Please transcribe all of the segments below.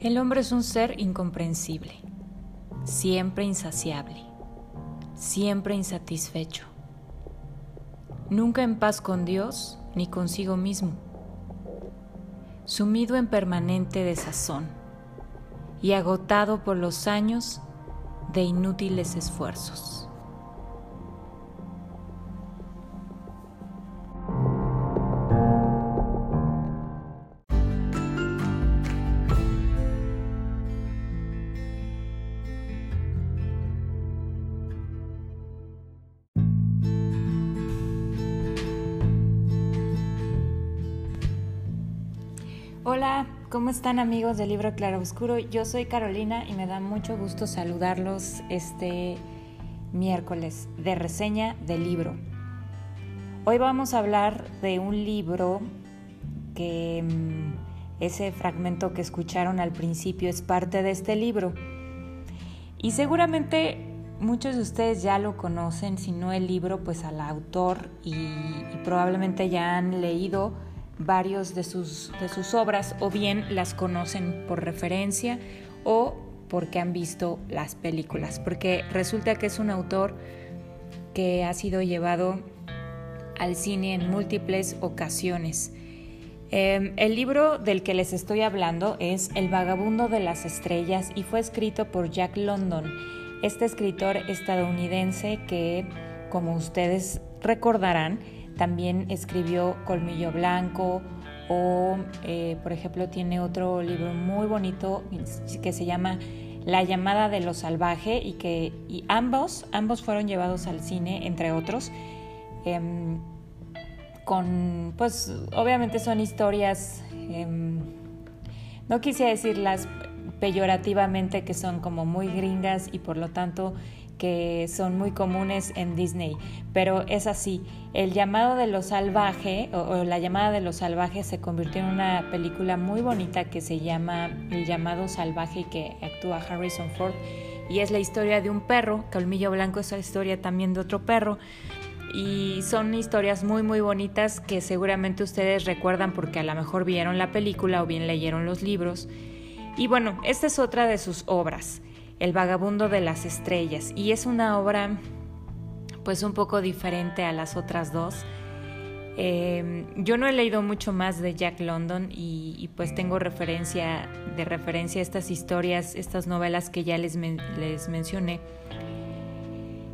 El hombre es un ser incomprensible, siempre insaciable, siempre insatisfecho, nunca en paz con Dios ni consigo mismo, sumido en permanente desazón y agotado por los años de inútiles esfuerzos. Hola, ¿cómo están amigos del libro Claro Oscuro? Yo soy Carolina y me da mucho gusto saludarlos este miércoles de reseña del libro. Hoy vamos a hablar de un libro que mm, ese fragmento que escucharon al principio es parte de este libro. Y seguramente muchos de ustedes ya lo conocen, si no el libro, pues al autor y, y probablemente ya han leído varios de sus, de sus obras o bien las conocen por referencia o porque han visto las películas, porque resulta que es un autor que ha sido llevado al cine en múltiples ocasiones. Em, el libro del que les estoy hablando es El vagabundo de las estrellas y fue escrito por Jack London, este escritor estadounidense que, como ustedes recordarán, también escribió Colmillo Blanco o, eh, por ejemplo, tiene otro libro muy bonito que se llama La llamada de lo salvaje y que y ambos, ambos fueron llevados al cine, entre otros. Em, con, pues, obviamente son historias, em, no quise decirlas peyorativamente que son como muy gringas y por lo tanto que son muy comunes en Disney, pero es así. El llamado de lo salvaje o, la llamada de lo salvaje se convirtió en una película muy bonita que se llama El llamado salvaje que actúa Harrison Ford y es la historia de un perro, Colmillo Blanco es la historia también de otro perro y son historias muy muy bonitas que seguramente ustedes recuerdan porque a lo mejor vieron la película o bien leyeron los libros. Y bueno, esta es otra de sus obras. El vagabundo de las estrellas y es una obra pues un poco diferente a las otras dos. Eh, yo no he leído mucho más de Jack London y, pues tengo referencia de referencia a estas historias, estas novelas que ya les, les mencioné.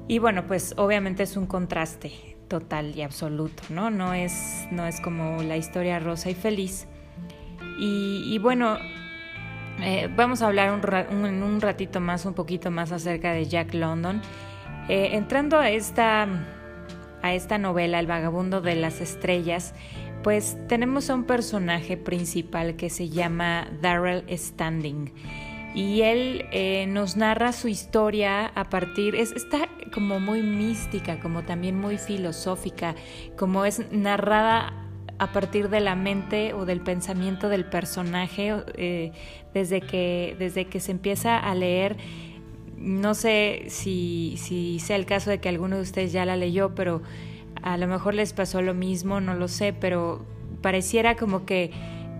Y bueno, pues obviamente es un contraste total y absoluto, ¿no? No es, no es como la historia rosa y feliz. y bueno, eh, vamos a hablar un, un, ratito más, un poquito más acerca de Jack London. Eh, entrando a esta, a esta novela, El vagabundo de las estrellas, pues tenemos a un personaje principal que se llama Darrell Standing. Y él eh, nos narra su historia a partir, es, está como muy mística, como también muy filosófica, como es narrada a partir de la mente o del pensamiento del personaje eh, desde, que, desde que se empieza a leer. No sé si, si sea el caso de que alguno de ustedes ya la leyó, pero a lo mejor les pasó lo mismo, no lo sé, pero pareciera como que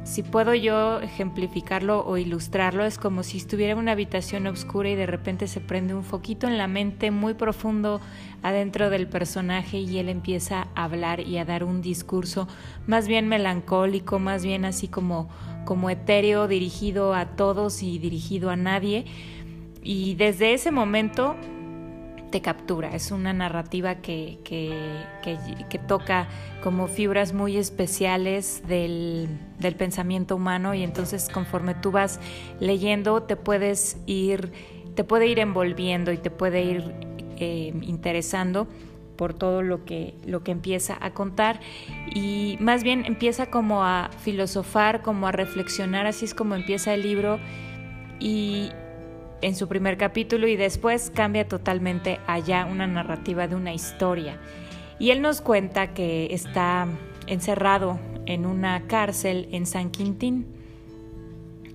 si puedo yo ejemplificarlo o ilustrarlo, es como si estuviera en una habitación oscura y de repente se prende un foquito en la mente muy profundo adentro del personaje y él empieza a hablar y a dar un discurso más bien melancólico, más bien así como, como etéreo, dirigido a todos y dirigido a nadie. Y desde ese momento te captura. Es una narrativa que, que, toca como fibras muy especiales del, pensamiento humano y entonces conforme tú vas leyendo te puedes ir, te puede ir envolviendo y te puede ir eh, interesando por todo lo que, lo que empieza a contar y más bien empieza como a filosofar, como a reflexionar, así es como empieza el libro y, en su primer capítulo y después cambia totalmente allá una narrativa de una historia. Y él nos cuenta que está encerrado en una cárcel en San Quintín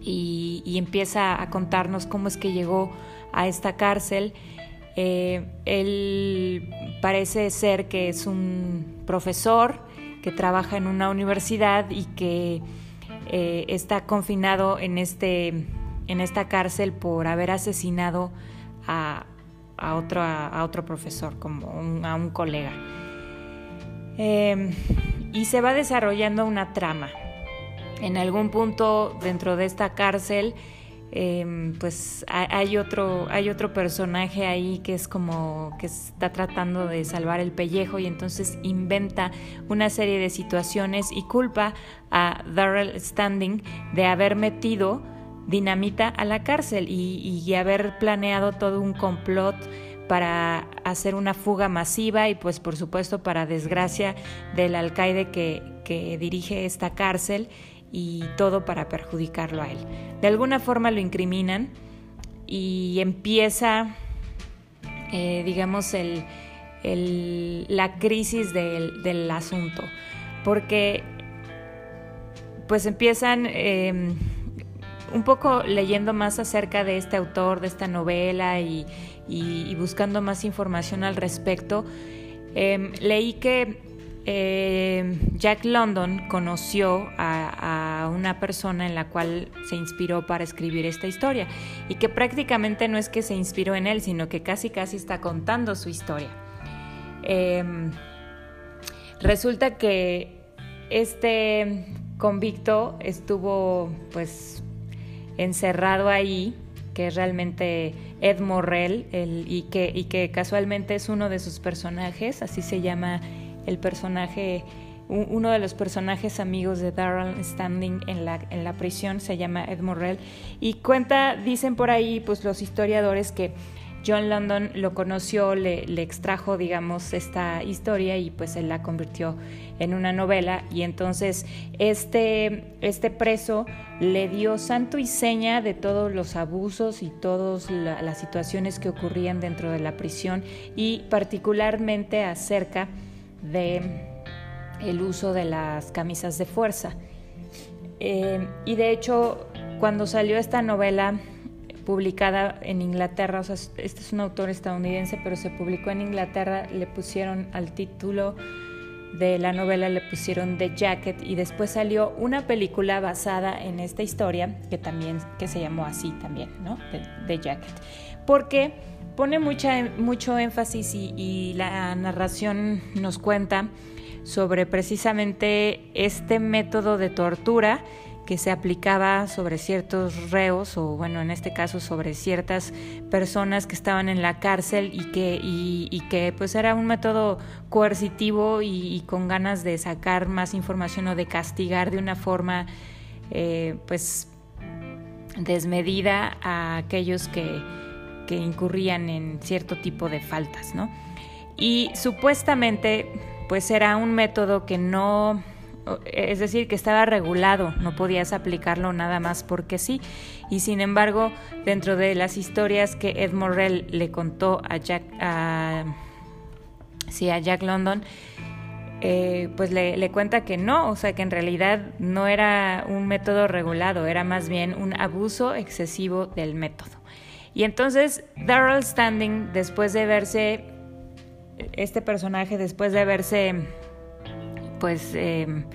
y, empieza a contarnos cómo es que llegó a esta cárcel. Eh, él parece ser que es un profesor que trabaja en una universidad y que eh, está confinado en este en esta cárcel por haber asesinado a, a, otro, a otro profesor, como a un colega. Em, y se va desarrollando una trama. En algún punto dentro de esta cárcel, em, pues hay otro, hay otro personaje ahí que es como que está tratando de salvar el pellejo y entonces inventa una serie de situaciones y culpa a Darrell Standing de haber metido dinamita a la cárcel y, haber planeado todo un complot para hacer una fuga masiva y pues por supuesto para desgracia del alcaide que, dirige esta cárcel y todo para perjudicarlo a él. De alguna forma lo incriminan y empieza, eh, digamos, el, la crisis del, asunto, porque pues empiezan... Em, un poco leyendo más acerca de este autor, de esta novela y, buscando más información al respecto, em, leí que em, Jack London conoció a, a, una persona en la cual se inspiró para escribir esta historia y que prácticamente no es que se inspiró en él, sino que casi casi está contando su historia. Em, resulta que este convicto estuvo pues encerrado ahí, que es realmente Ed Morrell, y, que, y que casualmente es uno de sus personajes, así se llama el personaje, uno de los personajes amigos de Darrell Standing en la, en la prisión, se llama Ed Morrell, y cuenta, dicen por ahí, pues los historiadores que John London lo conoció, le, extrajo, digamos, esta historia y pues él la convirtió en una novela y entonces este, este preso le dio santo y seña de todos los abusos y todas las situaciones que ocurrían dentro de la prisión y particularmente acerca de el uso de las camisas de fuerza. Eh, y de hecho, cuando salió esta novela, publicada en Inglaterra, o sea, este es un autor estadounidense, pero se publicó en Inglaterra, le pusieron al título de la novela, le pusieron The Jacket y después salió una película basada en esta historia que también que se llamó así también, ¿no? The, Jacket. Porque pone mucha, mucho énfasis y la narración nos cuenta sobre precisamente este método de tortura que se aplicaba sobre ciertos reos o bueno en este caso sobre ciertas personas que estaban en la cárcel y que y, que pues era un método coercitivo y, con ganas de sacar más información o de castigar de una forma eh, pues desmedida a aquellos que, que incurrían en cierto tipo de faltas no y supuestamente pues era un método que no es decir, que estaba regulado, no podías aplicarlo nada más porque sí. Y sin embargo, dentro de las historias que Ed Morrell le contó a Jack, a, sí, a Jack London, eh, pues le, le, cuenta que no, o sea, que en realidad no era un método regulado, era más bien un abuso excesivo del método. Y entonces Daryl Standing, después de verse, este personaje, después de verse pues em,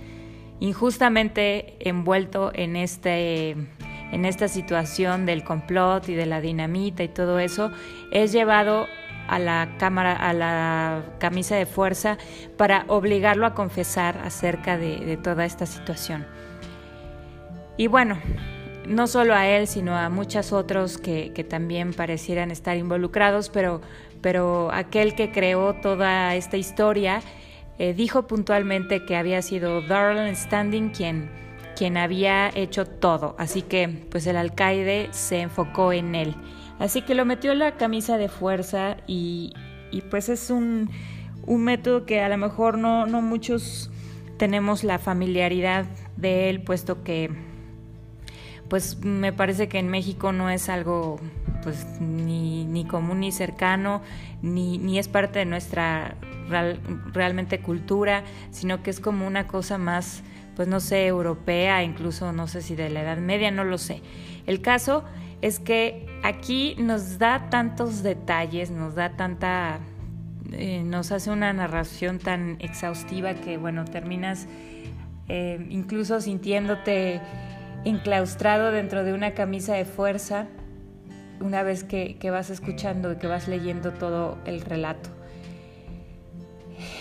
injustamente envuelto en este en esta situación del complot y de la dinamita y todo eso, es llevado a la cámara, a la camisa de fuerza para obligarlo a confesar acerca de, toda esta situación. Y bueno, no solo a él, sino a muchos otros que, que también parecieran estar involucrados, pero, pero aquel que creó toda esta historia eh, dijo puntualmente que había sido Darrell Standing quien, quien había hecho todo, así que pues el alcaide se enfocó en él. Así que lo metió en la camisa de fuerza y, y pues es un, un, método que a lo mejor no, no muchos tenemos la familiaridad de él, puesto que pues me parece que en México no es algo pues ni, ni común ni cercano, ni, ni es parte de nuestra realmente cultura, sino que es como una cosa más, pues no sé, europea, incluso no sé si de la Edad Media, no lo sé. El caso es que aquí nos da tantos detalles, nos da tanta, eh, nos hace una narración tan exhaustiva que, bueno, terminas eh, incluso sintiéndote enclaustrado dentro de una camisa de fuerza una vez que, vas escuchando y que vas leyendo todo el relato.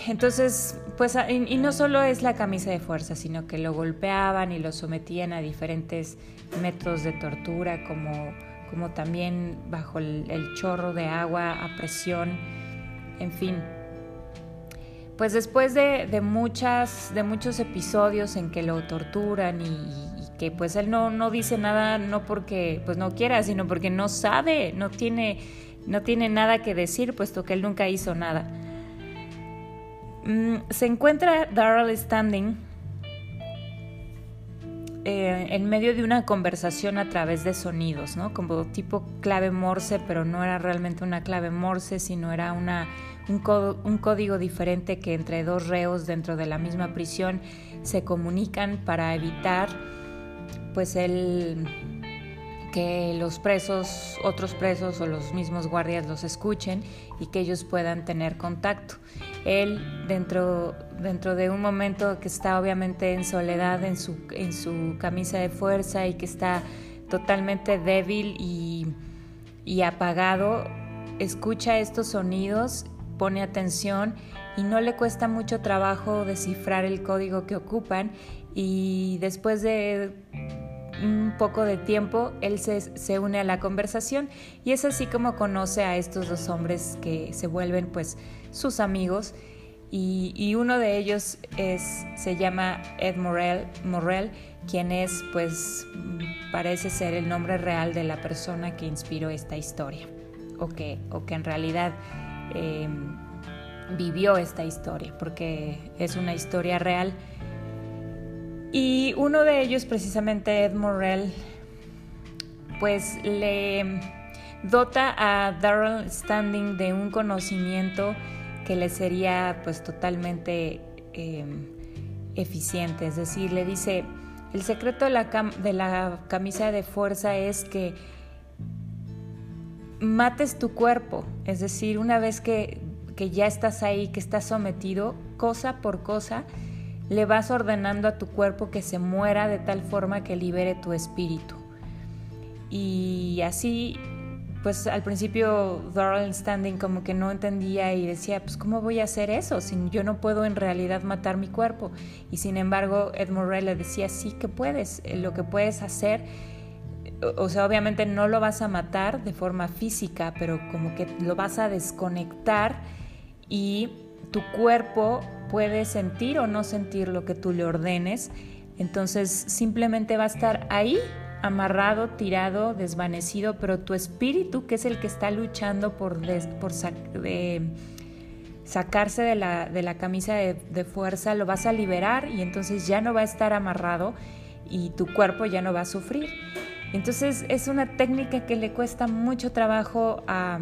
Entonces, pues, y, no solo es la camisa de fuerza, sino que lo golpeaban y lo sometían a diferentes métodos de tortura, como, como también bajo el, chorro de agua a presión, en fin. Pues después de, de, muchas, de muchos episodios en que lo torturan y, que pues él no, no dice nada no porque pues no quiera, sino porque no sabe, no tiene, no tiene nada que decir, puesto que él nunca hizo nada. Mm, se encuentra Darrell Standing eh, en medio de una conversación a través de sonidos, ¿no? Como tipo clave morse, pero no era realmente una clave morse, sino era una, un, un código diferente que entre dos reos dentro de la misma prisión se comunican para evitar pues el que los presos, otros presos o los mismos guardias los escuchen y que ellos puedan tener contacto. Él dentro, dentro de un momento que está obviamente en soledad en su, en su camisa de fuerza y que está totalmente débil y, y apagado, escucha estos sonidos, pone atención y no le cuesta mucho trabajo descifrar el código que ocupan y después de un poco de tiempo, él se, une a la conversación y es así como conoce a estos dos hombres que se vuelven pues sus amigos. Y, uno de ellos es, se llama Ed Morel, Morel, quien es pues parece ser el nombre real de la persona que inspiró esta historia o que, o que en realidad em, vivió esta historia porque es una historia real y uno de ellos, precisamente Ed Morrell, pues le dota a Darrell Standing de un conocimiento que le sería pues totalmente em, eficiente. Es decir, le dice, el secreto de la, camisa de fuerza es que mates tu cuerpo. Es decir, una vez que ya estás ahí, que estás sometido, cosa por cosa, le vas ordenando a tu cuerpo que se muera de tal forma que libere tu espíritu. Y así, pues al principio Doral Standing como que no entendía y decía, pues ¿cómo voy a hacer eso? Si yo no puedo en realidad matar mi cuerpo. Y sin embargo, Ed Morrell le decía, sí que puedes, eh, lo que puedes hacer o sea, obviamente no lo vas a matar de forma física, pero como que lo vas a desconectar y tu cuerpo puede sentir o no sentir lo que tú le ordenes. Entonces simplemente va a estar ahí, amarrado, tirado, desvanecido, pero tu espíritu, que es el que está luchando por, por sacarse de la, de la camisa de, de, fuerza, lo vas a liberar y entonces ya no va a estar amarrado y tu cuerpo ya no va a sufrir. Entonces es una técnica que le cuesta mucho trabajo a,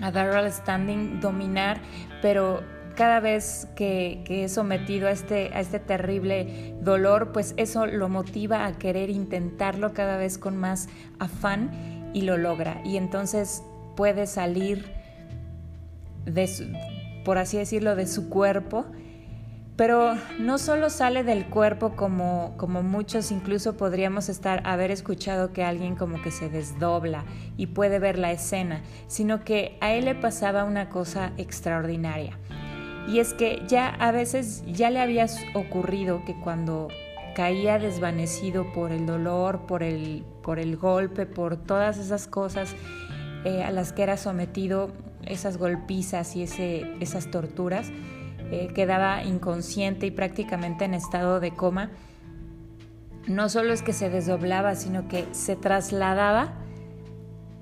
a Darrell Standing dominar, pero cada vez que, es sometido a este, a este terrible dolor, pues eso lo motiva a querer intentarlo cada vez con más afán y lo logra. Y entonces puede salir de por así decirlo, de su cuerpo. Pero no solo sale del cuerpo como, como muchos incluso podríamos estar haber escuchado que alguien como que se desdobla y puede ver la escena, sino que a él le pasaba una cosa extraordinaria. Y es que ya a veces ya le había ocurrido que cuando caía desvanecido por el dolor, por el, por el golpe, por todas esas cosas eh, a las que era sometido, esas golpizas y ese, esas torturas, eh, quedaba inconsciente y prácticamente en estado de coma. No solo es que se desdoblaba, sino que se trasladaba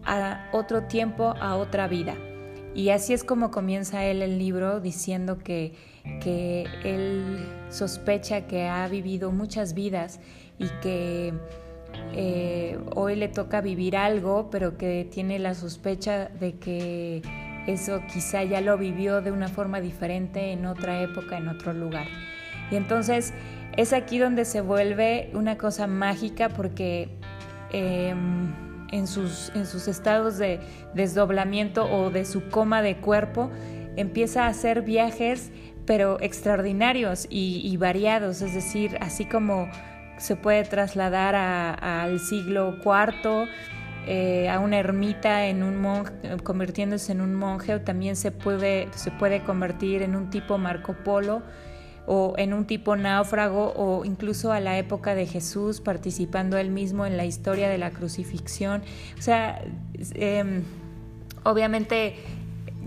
a otro tiempo, a otra vida. Y así es como comienza él el libro diciendo que, que él sospecha que ha vivido muchas vidas y que eh, hoy le toca vivir algo, pero que tiene la sospecha de que eso quizá ya lo vivió de una forma diferente en otra época, en otro lugar. Y entonces es aquí donde se vuelve una cosa mágica porque... Em, en sus, en sus estados de desdoblamiento o de su coma de cuerpo, empieza a hacer viajes pero extraordinarios y, variados, es decir, así como, se puede trasladar al siglo IV, eh, a una ermita en un monje, convirtiéndose en un monje, o también se puede, se puede convertir en un tipo Marco Polo o en un tipo náufrago o incluso a la época de Jesús participando él mismo en la historia de la crucifixión. O sea, em, obviamente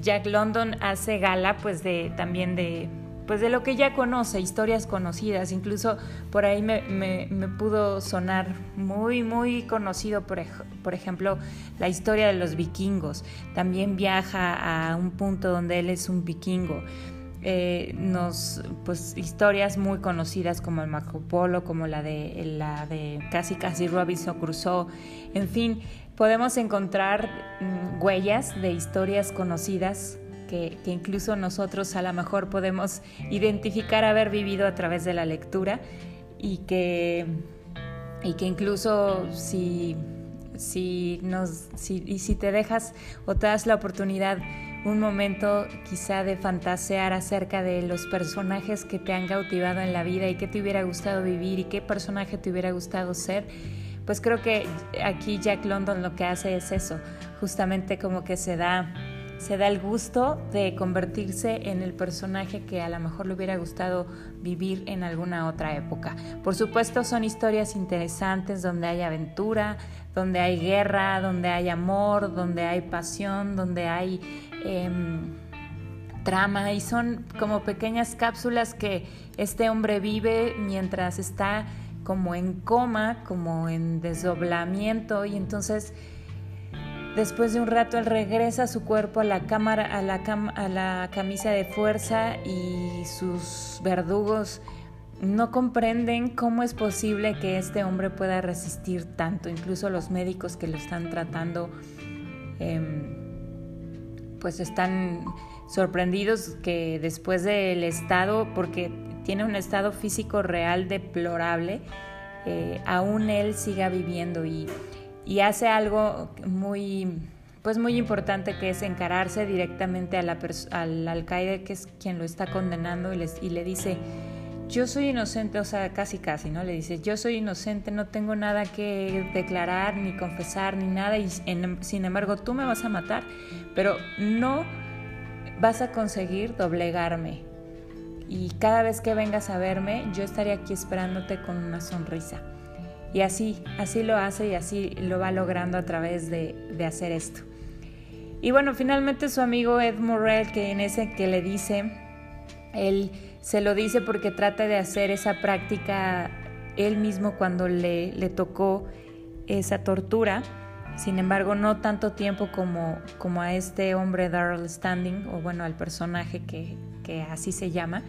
Jack London hace gala pues de también de pues de lo que ya conoce, historias conocidas, incluso por ahí me, me, pudo sonar muy, muy conocido, por, por, ejemplo, la historia de los vikingos. También viaja a un punto donde él es un vikingo. Eh, nos, pues, historias muy conocidas como el Marco Polo, como la de, la de casi casi Robinson Crusoe, en fin, podemos encontrar mm, huellas de historias conocidas que, incluso nosotros a lo mejor podemos identificar haber vivido a través de la lectura y que, y que incluso si, si, nos, si, y si te dejas o te das la oportunidad un momento quizá de fantasear acerca de los personajes que te han cautivado en la vida y qué te hubiera gustado vivir y qué personaje te hubiera gustado ser, pues creo que aquí Jack London lo que hace es eso, justamente como que se da se da el gusto de convertirse en el personaje que a lo mejor le hubiera gustado vivir en alguna otra época. Por supuesto son historias interesantes donde hay aventura, donde hay guerra, donde hay amor, donde hay pasión, donde hay em, trama. Y son como pequeñas cápsulas que este hombre vive mientras está como en coma, como en desdoblamiento. Y entonces Después de un rato él regresa su cuerpo a la cámara, a la, a la camisa de fuerza y sus verdugos no comprenden cómo es posible que este hombre pueda resistir tanto. Incluso los médicos que lo están tratando, em, pues están sorprendidos que después del estado, porque tiene un estado físico real deplorable, eh, aún él siga viviendo y hace algo muy, pues muy importante que es encararse directamente al alcaide que es quien lo está condenando y le dice, yo soy inocente, o sea, casi casi, ¿no? Le dice, yo soy inocente, no tengo nada que declarar, ni confesar, ni nada, y sin embargo tú me vas a matar, pero no vas a conseguir doblegarme. Y cada vez que vengas a verme, yo estaré aquí esperándote con una sonrisa. Y así, así lo hace y así lo va logrando a través de, hacer esto. Y bueno, finalmente su amigo Ed Morrell, que en ese que le dice, él se lo dice porque trata de hacer esa práctica él mismo cuando le, le tocó esa tortura. Sin embargo, no tanto tiempo como, como a este hombre Darrell Standing, o bueno, al personaje que, que así se llama.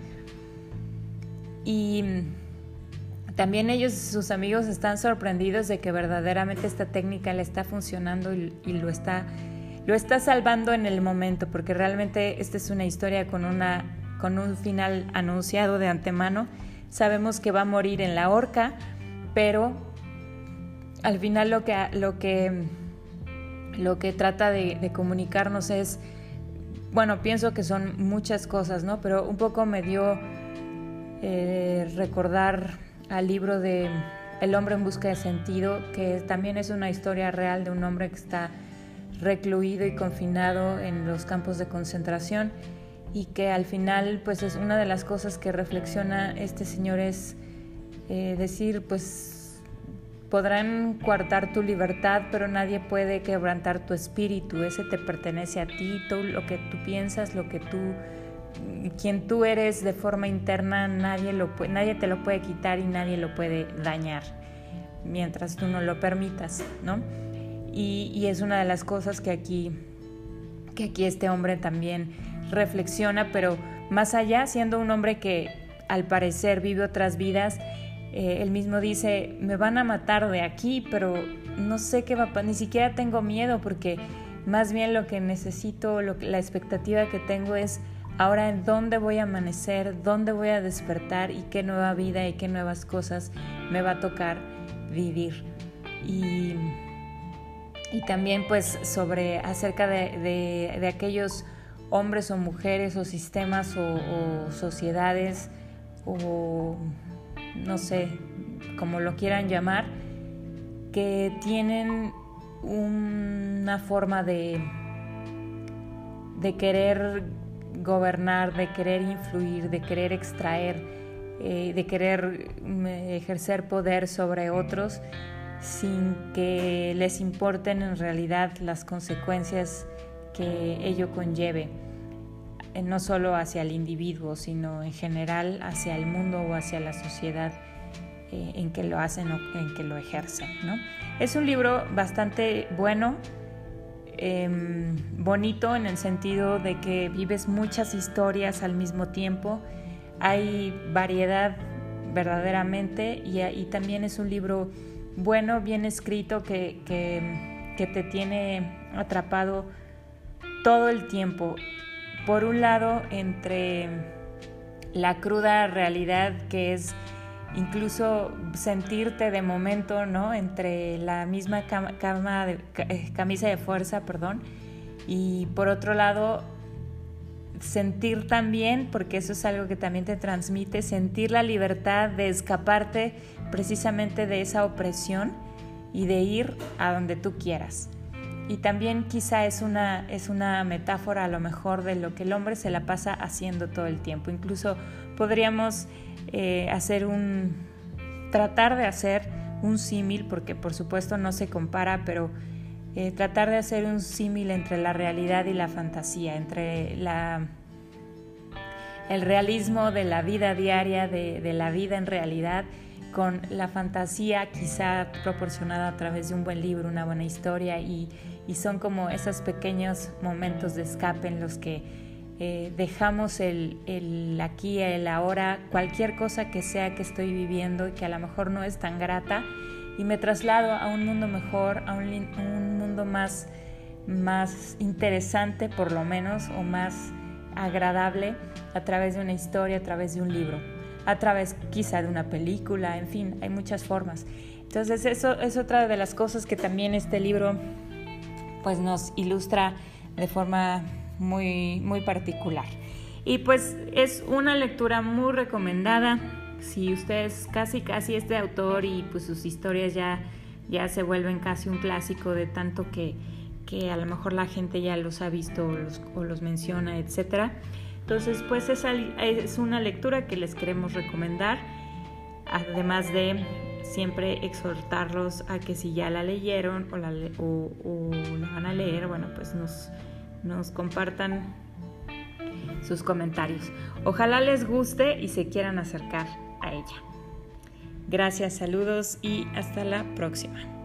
Y también ellos, sus amigos, están sorprendidos de que verdaderamente esta técnica le está funcionando y, lo, está, lo está salvando en el momento, porque realmente esta es una historia con, una, con un final anunciado de antemano. Sabemos que va a morir en la horca, pero al final lo que, lo que, lo que trata de, comunicarnos es, bueno, pienso que son muchas cosas, ¿no? Pero un poco me dio eh, recordar al libro de El hombre en busca de sentido, que también es una historia real de un hombre que está recluido y confinado en los campos de concentración y que al final pues es una de las cosas que reflexiona este señor es eh, decir pues podrán coartar tu libertad pero nadie puede quebrantar tu espíritu ese te pertenece a ti todo lo que tú piensas lo que tú quien tú eres de forma interna, nadie, lo, nadie te lo puede quitar y nadie lo puede dañar mientras tú no lo permitas, ¿no? Y, es una de las cosas que aquí, que aquí este hombre también reflexiona, pero más allá, siendo un hombre que al parecer vive otras vidas, eh, él mismo dice, me van a matar de aquí, pero no sé qué va a pasar, ni siquiera tengo miedo porque más bien lo que necesito, la expectativa que tengo es Ahora, ¿en dónde voy a amanecer? ¿Dónde voy a despertar? ¿Y qué nueva vida y qué nuevas cosas me va a tocar vivir? Y, también pues sobre acerca de, aquellos hombres o mujeres o sistemas o, sociedades o no sé, como lo quieran llamar, que tienen una forma de, de querer gobernar, de querer influir, de querer extraer, eh, de querer mm, ejercer poder sobre otros sin que les importen en realidad las consecuencias que ello conlleve, eh, no solo hacia el individuo, sino en general hacia el mundo o hacia la sociedad eh, en que lo hacen o en que lo ejercen. ¿no? Es un libro bastante bueno, em, bonito en el sentido de que vives muchas historias al mismo tiempo, hay variedad verdaderamente y, también es un libro bueno, bien escrito, que, que te tiene atrapado todo el tiempo. Por un lado, entre la cruda realidad que es incluso sentirte de momento, ¿no? Entre la misma cama de, eh, camisa de fuerza, perdón, y por otro lado, sentir también, porque eso es algo que también te transmite, sentir la libertad de escaparte precisamente de esa opresión y de ir a donde tú quieras. Y también quizá es una, es una metáfora a lo mejor de lo que el hombre se la pasa haciendo todo el tiempo. Incluso podríamos eh, hacer un, tratar de hacer un símil, porque por supuesto no se compara, pero eh, tratar de hacer un símil entre la realidad y la fantasía, entre la, el realismo de la vida diaria, de, la vida en realidad, con la fantasía quizá proporcionada a través de un buen libro, una buena historia, y, y son como esos pequeños momentos de escape en los que eh, dejamos el, el, aquí, el ahora, cualquier cosa que sea que estoy viviendo que a lo mejor no es tan grata y me traslado a un mundo mejor, a un, un mundo más, más interesante por lo menos o más agradable a través de una historia, a través de un libro, a través quizá de una película, en fin, hay muchas formas. Entonces eso es otra de las cosas que también este libro pues nos ilustra de forma muy, muy particular. Y pues es una lectura muy recomendada. Si ustedes casi casi este autor y pues sus historias ya, ya se vuelven casi un clásico de tanto que, que a lo mejor la gente ya los ha visto o los, o los menciona, etc. Entonces pues es, es una lectura que les queremos recomendar. Además de siempre exhortarlos a que si ya la leyeron o la, van a leer, bueno, pues nos, nos compartan sus comentarios. Ojalá les guste y se quieran acercar a ella. Gracias, saludos y hasta la próxima.